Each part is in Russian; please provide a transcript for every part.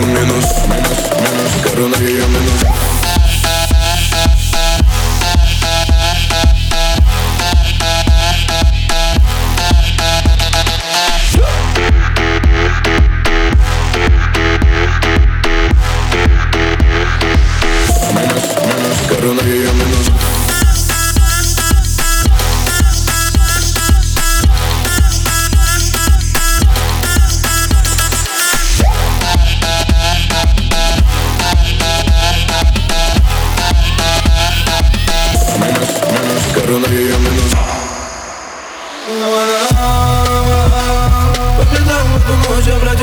in the do monte é pra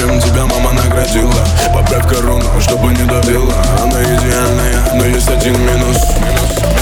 чем тебя мама наградила. Поправь корону, чтобы не давила Она идеальная, но есть один минус минус